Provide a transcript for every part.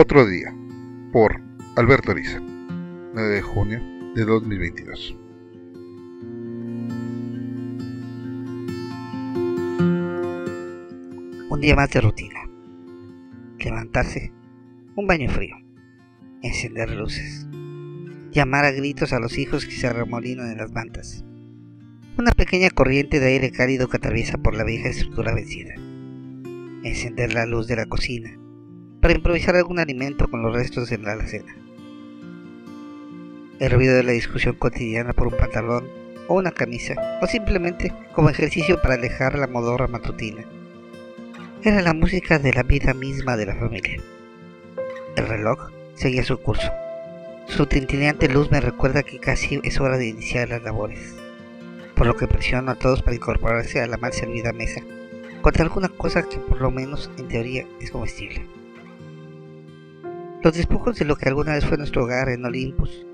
Otro día, por Alberto Ariza, 9 de junio de 2022. Un día más de rutina. Levantarse, un baño frío, encender luces, llamar a gritos a los hijos que se arremolinan en las mantas. Una pequeña corriente de aire cálido que atraviesa por la vieja estructura vencida. Encender la luz de la cocina para improvisar algún alimento con los restos de la alacena. El ruido de la discusión cotidiana por un pantalón o una camisa, o simplemente como ejercicio para alejar la modorra matutina. Era la música de la vida misma de la familia. El reloj seguía su curso. Su tintineante luz me recuerda que casi es hora de iniciar las labores, por lo que presiono a todos para incorporarse a la mal servida mesa, contra alguna cosa que por lo menos en teoría es comestible. Los despojos de lo que alguna vez fue nuestro hogar en Olympus,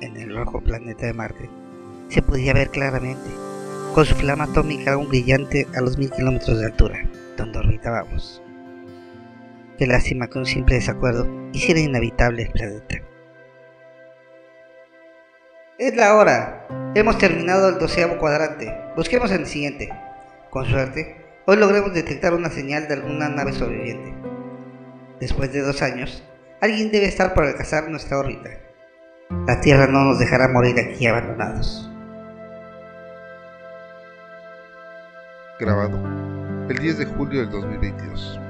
en el rojo planeta de Marte, se podía ver claramente, con su flama atómica aún brillante a los mil kilómetros de altura, donde orbitábamos. Qué lástima que un simple desacuerdo hiciera inhabitable el planeta. Es la hora. Hemos terminado el doceavo cuadrante. Busquemos el siguiente. Con suerte, hoy logremos detectar una señal de alguna nave sobreviviente. Después de dos años, Alguien debe estar por alcanzar nuestra órbita. La Tierra no nos dejará morir aquí abandonados. Grabado el 10 de julio del 2022.